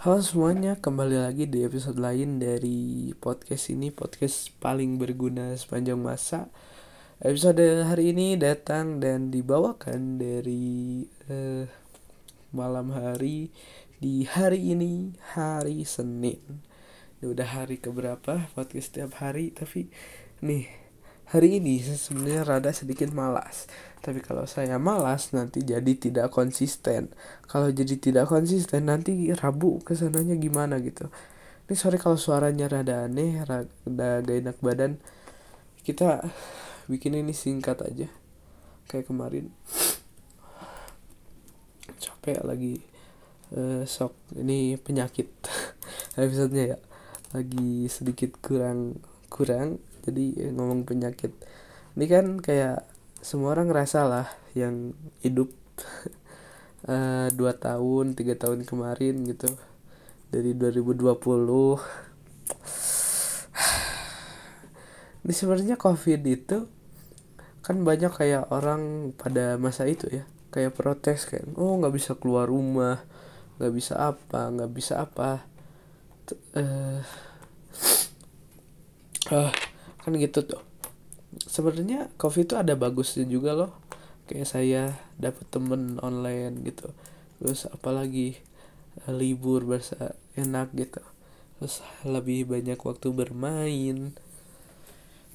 Halo semuanya, kembali lagi di episode lain dari podcast ini, podcast paling berguna sepanjang masa. Episode hari ini datang dan dibawakan dari uh, malam hari di hari ini, hari Senin. Ini udah hari keberapa podcast setiap hari, tapi nih hari ini sebenarnya rada sedikit malas. Tapi kalau saya malas nanti jadi tidak konsisten. Kalau jadi tidak konsisten nanti rabu ke sananya gimana gitu. Ini sorry kalau suaranya rada aneh rada gak enak badan. Kita bikin ini singkat aja. Kayak kemarin. Capek lagi uh, sok. Ini penyakit. Episodenya ya. Lagi sedikit kurang kurang jadi ngomong penyakit. Ini kan kayak semua orang ngerasa lah yang hidup uh, dua tahun tiga tahun kemarin gitu. Dari 2020 ini sebenarnya covid itu kan banyak kayak orang pada masa itu ya kayak protes kan oh nggak bisa keluar rumah nggak bisa apa nggak bisa apa. Eh uh, uh, kan gitu tuh. Sebenarnya covid itu ada bagusnya juga loh. Kayak saya dapat temen online gitu. Terus apalagi uh, libur berasa enak gitu. Terus lebih banyak waktu bermain.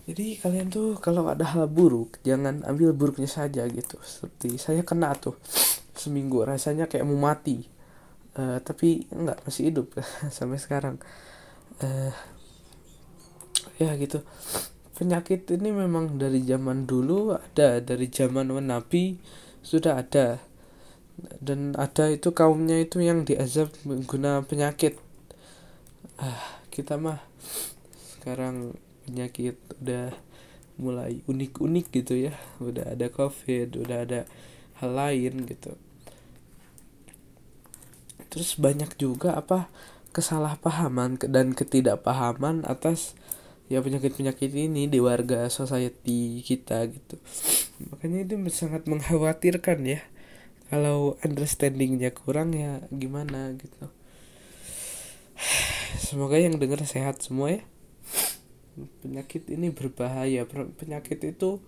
Jadi kalian tuh kalau ada hal buruk jangan ambil buruknya saja gitu. Seperti saya kena tuh seminggu rasanya kayak mau mati. Uh, tapi enggak masih hidup sampai sekarang. Uh, ya gitu. Penyakit ini memang dari zaman dulu ada dari zaman nabi sudah ada. Dan ada itu kaumnya itu yang diazab mengguna penyakit. Ah kita mah sekarang penyakit udah mulai unik-unik gitu ya. Udah ada covid udah ada hal lain gitu. Terus banyak juga apa kesalahpahaman dan ketidakpahaman atas ya penyakit-penyakit ini di warga society kita gitu. Makanya itu sangat mengkhawatirkan ya. Kalau understandingnya kurang ya gimana gitu. Semoga yang dengar sehat semua ya. Penyakit ini berbahaya. Penyakit itu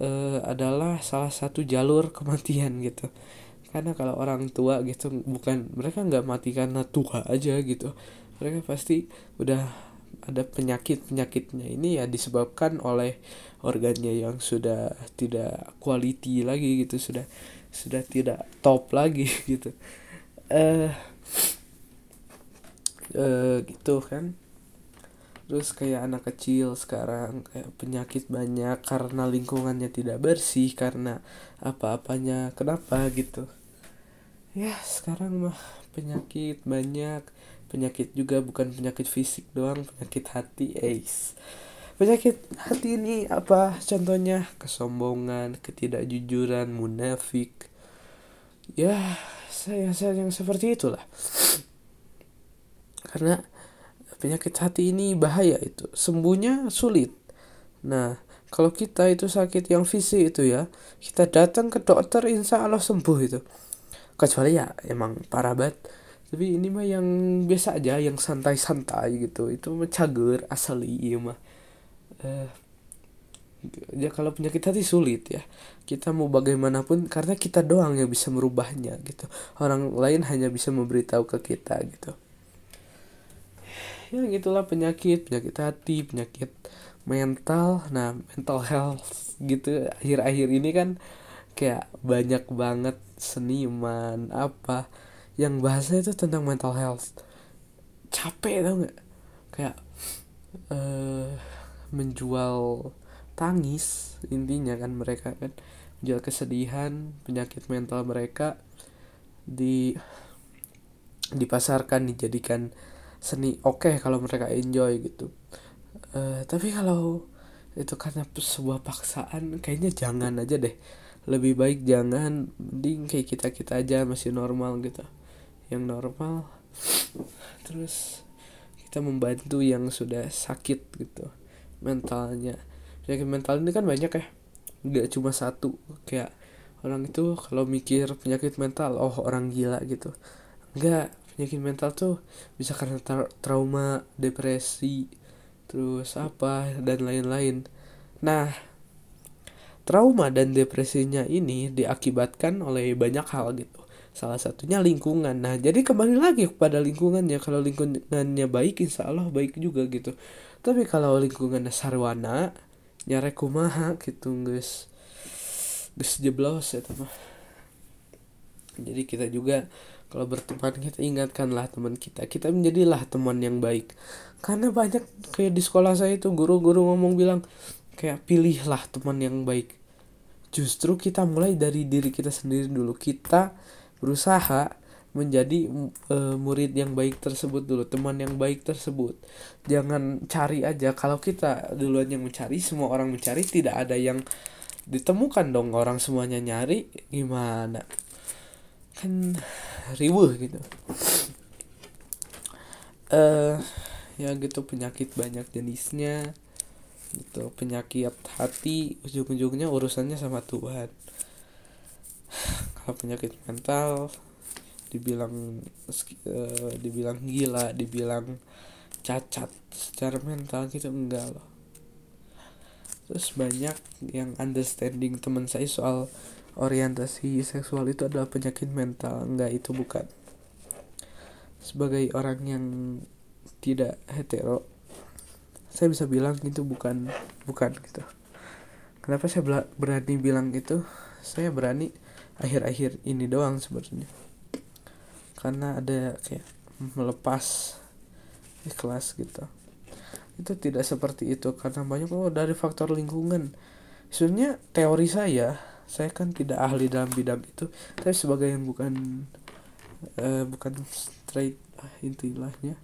uh, adalah salah satu jalur kematian gitu. Karena kalau orang tua gitu bukan mereka nggak mati karena tua aja gitu. Mereka pasti udah ada penyakit penyakitnya ini ya disebabkan oleh organnya yang sudah tidak quality lagi gitu sudah sudah tidak top lagi gitu. Eh uh, uh, gitu kan. Terus kayak anak kecil sekarang kayak penyakit banyak karena lingkungannya tidak bersih karena apa-apanya kenapa gitu. Ya sekarang mah penyakit banyak penyakit juga bukan penyakit fisik doang penyakit hati ace penyakit hati ini apa? Contohnya kesombongan ketidakjujuran munafik. Ya saya saya yang seperti itulah. Karena penyakit hati ini bahaya itu. Sembuhnya sulit. Nah kalau kita itu sakit yang fisik itu ya kita datang ke dokter insya Allah sembuh itu. Kecuali ya emang parah banget tapi ini mah yang biasa aja yang santai-santai gitu. Itu mah cager asli iya mah. Uh, ya kalau penyakit hati sulit ya. Kita mau bagaimanapun karena kita doang yang bisa merubahnya gitu. Orang lain hanya bisa memberitahu ke kita gitu. Ya gitulah penyakit. Penyakit hati penyakit mental. Nah mental health gitu. Akhir-akhir ini kan kayak banyak banget seniman apa yang bahasa itu tentang mental health. Capek tau nggak? Kayak uh, menjual tangis intinya kan mereka kan. Jual kesedihan penyakit mental mereka di dipasarkan dijadikan seni. Oke okay kalau mereka enjoy gitu. Uh, tapi kalau itu karena sebuah paksaan kayaknya jangan aja deh. Lebih baik jangan mending kayak kita kita aja masih normal gitu yang normal. Terus kita membantu yang sudah sakit gitu mentalnya. Penyakit mental ini kan banyak ya. Nggak cuma satu. Kayak orang itu kalau mikir penyakit mental oh orang gila gitu. Enggak penyakit mental tuh bisa karena tra trauma depresi terus apa dan lain-lain. Nah trauma dan depresinya ini diakibatkan oleh banyak hal gitu salah satunya lingkungan. Nah jadi kembali lagi kepada lingkungannya. Kalau lingkungannya baik insya Allah baik juga gitu. Tapi kalau lingkungannya sarwana nyarek kumaha gitu guys guys jeblos ya teman. Jadi kita juga kalau berteman kita ingatkanlah teman kita. Kita menjadilah teman yang baik. Karena banyak kayak di sekolah saya itu guru-guru ngomong bilang kayak pilihlah teman yang baik. Justru kita mulai dari diri kita sendiri dulu. Kita berusaha menjadi uh, murid yang baik tersebut dulu, teman yang baik tersebut. Jangan cari aja kalau kita duluan yang mencari, semua orang mencari, tidak ada yang ditemukan dong orang semuanya nyari gimana? Kan riuh gitu. Eh uh, ya gitu penyakit banyak jenisnya gitu penyakit hati ujung-ujungnya urusannya sama Tuhan penyakit mental dibilang uh, dibilang gila dibilang cacat. Secara mental gitu enggak loh terus banyak yang understanding teman saya soal orientasi seksual itu adalah penyakit mental. Enggak itu bukan. Sebagai orang yang tidak hetero saya bisa bilang itu bukan bukan gitu. Kenapa saya berani bilang itu? Saya berani akhir-akhir ini doang sebenarnya. Karena ada kayak melepas ikhlas gitu. Itu tidak seperti itu karena banyak oh dari faktor lingkungan. Sebenarnya teori saya saya kan tidak ahli dalam bidang itu tapi sebagai yang bukan uh, bukan straight ah, intilahnya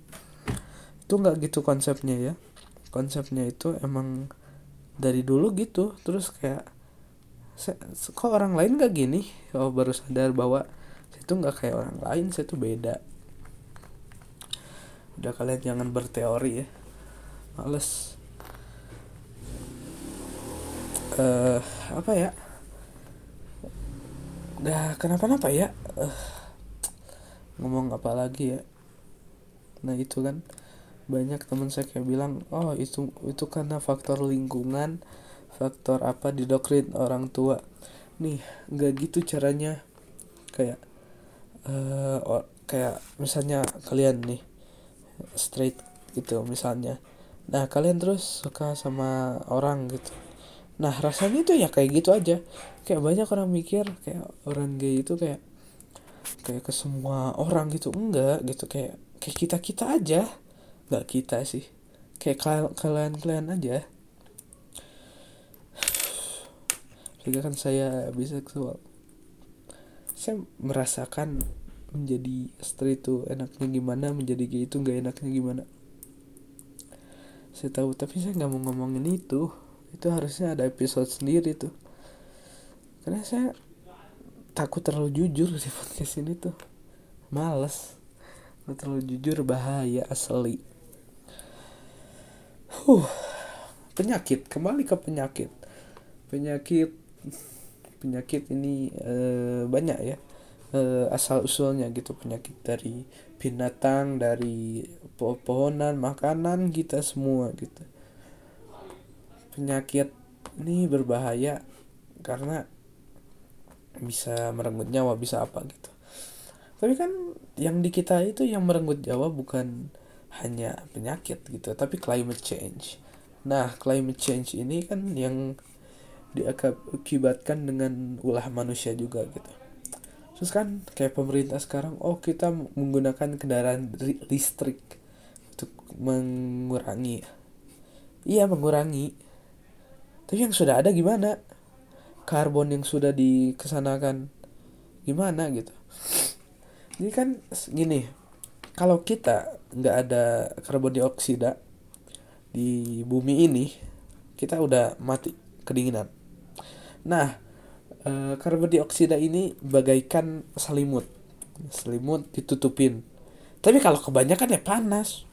itu nggak gitu konsepnya ya. Konsepnya itu emang dari dulu gitu terus kayak kok orang lain gak gini? Oh baru sadar bahwa saya tuh nggak kayak orang lain saya tuh beda. Udah kalian jangan berteori ya. Males. Uh, apa ya? Udah kenapa-napa ya? Uh, ngomong apa lagi ya? Nah itu kan. Banyak teman saya kayak bilang oh itu itu karena faktor lingkungan faktor apa didoktrin orang tua? Nih nggak gitu caranya. Kayak uh, oh, kayak misalnya kalian nih straight gitu misalnya. Nah kalian terus suka sama orang gitu. Nah rasanya itu ya kayak gitu aja. Kayak banyak orang mikir kayak orang gay itu kayak kayak ke semua orang gitu. Enggak gitu kayak kayak kita kita aja. Nggak kita sih. Kayak kalian kalian aja sehingga kan saya biseksual saya merasakan menjadi straight itu enaknya gimana menjadi gay itu nggak enaknya gimana. Saya tahu tapi saya nggak mau ngomongin itu. Itu harusnya ada episode sendiri tuh. Karena saya takut terlalu jujur di podcast ini tuh. Males. Terlalu jujur bahaya asli. Huh. Penyakit. Kembali ke penyakit. Penyakit penyakit ini e, banyak ya e, asal usulnya gitu. Penyakit dari binatang dari pohonan makanan kita semua gitu. Penyakit ini berbahaya karena bisa merenggut nyawa bisa apa gitu. Tapi kan yang di kita itu yang merenggut nyawa bukan hanya penyakit gitu tapi climate change. Nah climate change ini kan yang diakibatkan dengan ulah manusia juga gitu. Terus kan kayak pemerintah sekarang oh kita menggunakan kendaraan listrik untuk mengurangi. Iya mengurangi. Tapi yang sudah ada gimana? Karbon yang sudah dikesanakan gimana gitu? Ini kan gini kalau kita nggak ada karbon dioksida di bumi ini kita udah mati kedinginan Nah, e, karbon dioksida ini bagaikan selimut. Selimut ditutupin. Tapi kalau kebanyakan ya panas.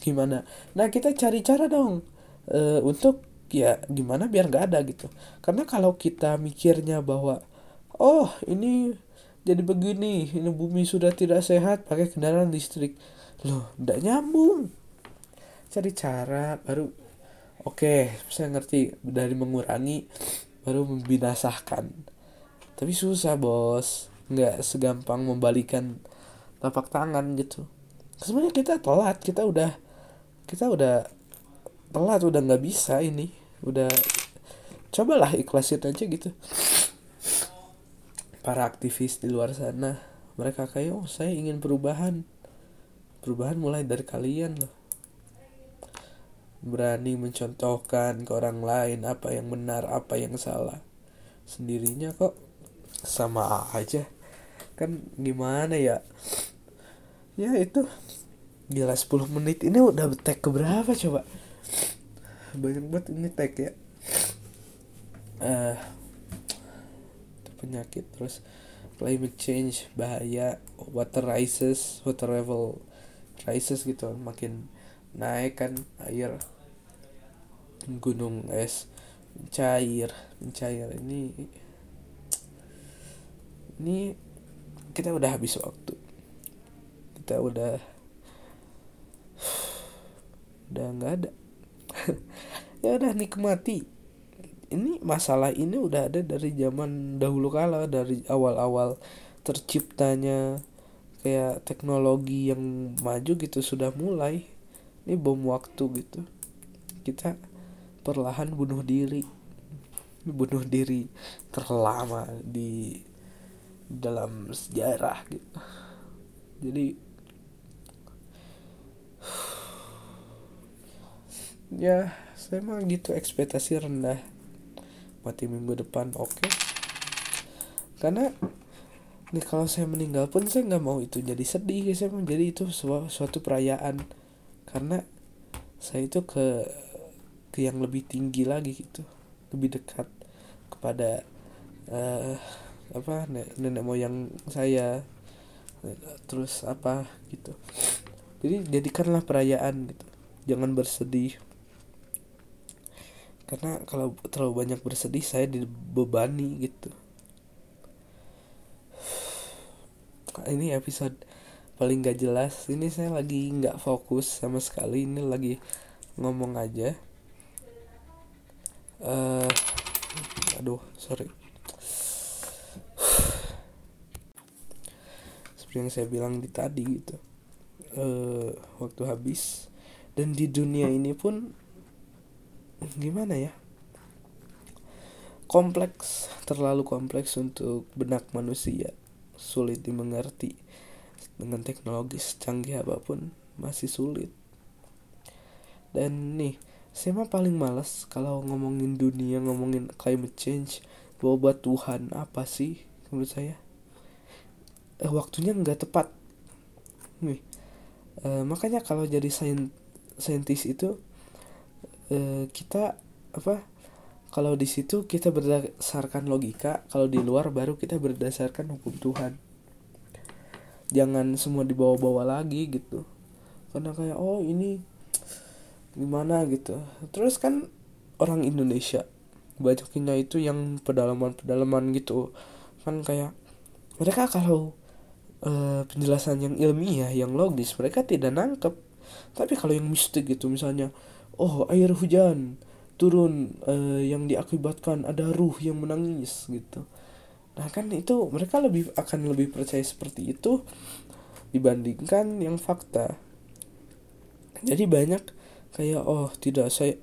Gimana? Nah, kita cari cara dong e, untuk ya gimana biar nggak ada gitu. Karena kalau kita mikirnya bahwa oh ini jadi begini ini bumi sudah tidak sehat pakai kendaraan listrik loh tidak nyambung cari cara baru oke saya ngerti dari mengurangi baru membinasahkan. Tapi susah bos. Nggak segampang membalikan tapak tangan gitu. Sebenarnya kita telat. Kita udah kita udah telat. Udah nggak bisa ini. Udah cobalah ikhlasin aja gitu. Para aktivis di luar sana mereka kayak oh saya ingin perubahan. Perubahan mulai dari kalian loh berani mencontohkan ke orang lain apa yang benar apa yang salah. Sendirinya kok sama aja. Kan gimana ya? Ya itu gila 10 menit. Ini udah tag keberapa coba? Banyak banget ini tag ya. Uh, penyakit. Terus climate change bahaya. Water rises water level rises gitu. Makin naik kan air gunung es cair. Mencair ini ini kita udah habis waktu. Kita udah udah nggak ada. Ya udah nikmati. Ini masalah ini udah ada dari zaman dahulu kala dari awal-awal terciptanya kayak teknologi yang maju gitu sudah mulai. Ini bom waktu gitu. Kita perlahan bunuh diri. Bunuh diri terlama di dalam sejarah gitu. Jadi ya saya mah gitu ekspektasi rendah mati minggu depan oke. Okay. karena nih kalau saya meninggal pun saya nggak mau itu jadi sedih saya mau jadi itu suatu, suatu perayaan. Karena saya itu ke ke yang lebih tinggi lagi gitu. Lebih dekat kepada uh, apa nenek, moyang saya. Terus apa gitu. Jadi jadikanlah perayaan gitu. Jangan bersedih. Karena kalau terlalu banyak bersedih saya dibebani gitu. Ini episode paling gak jelas. Ini saya lagi nggak fokus sama sekali. Ini lagi ngomong aja uh, aduh sorry. Seperti yang saya bilang di tadi gitu. Uh, waktu habis. Dan di dunia ini pun gimana ya? Kompleks terlalu kompleks untuk benak manusia. Sulit dimengerti. Dengan teknologi canggih apa pun masih sulit. Dan nih saya mah paling males kalau ngomongin dunia ngomongin climate change bawa buat Tuhan apa sih menurut saya? Eh, waktunya nggak tepat. Nih eh, makanya kalau jadi saintis itu Eh, kita apa kalau di situ kita berdasarkan logika kalau di luar baru kita berdasarkan hukum Tuhan. Jangan semua dibawa-bawa lagi gitu. Karena kayak oh ini gimana gitu. Terus kan orang Indonesia banyaknya itu yang pedalaman-pedalaman gitu. Kan kayak mereka kalau uh, penjelasan yang ilmiah yang logis mereka tidak nangkep. Tapi kalau yang mistik gitu misalnya oh air hujan turun uh, yang diakibatkan ada ruh yang menangis gitu. Nah kan itu mereka lebih akan lebih percaya seperti itu dibandingkan yang fakta. Jadi banyak kayak oh tidak saya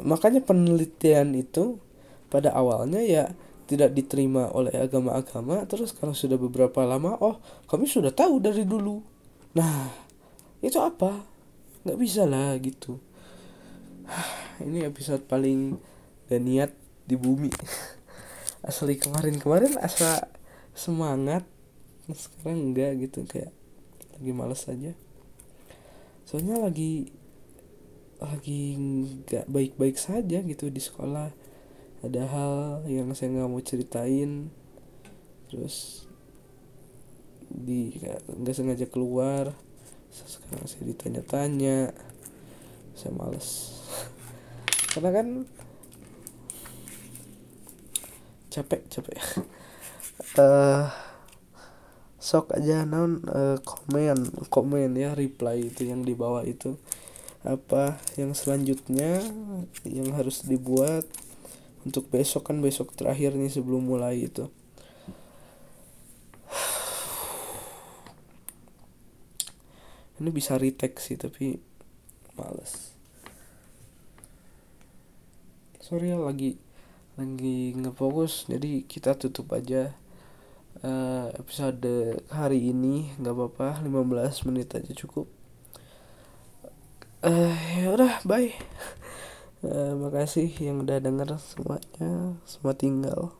makanya penelitian itu pada awalnya ya tidak diterima oleh agama-agama terus kalau sudah beberapa lama oh kami sudah tahu dari dulu. Nah itu apa? Nggak bisa lah gitu. Ini episode paling dan niat di bumi. Asli kemarin-kemarin asa semangat sekarang enggak gitu kayak lagi males aja. Soalnya lagi lagi nggak baik-baik saja gitu di sekolah. Ada hal yang saya nggak mau ceritain. Terus di nggak sengaja keluar. Sekarang saya ditanya-tanya. Saya males. Karena kan capek capek. Uh, sok aja non uh, komen komen ya reply itu yang di bawah itu apa yang selanjutnya yang harus dibuat untuk besok kan besok terakhir nih sebelum mulai itu. Ini bisa retake sih tapi males. Sorry ya lagi lagi ngefokus jadi kita tutup aja uh, episode hari ini. Nggak apa-apa 15 menit aja cukup uh, ya udah bye. Uh, makasih yang udah denger semuanya semua tinggal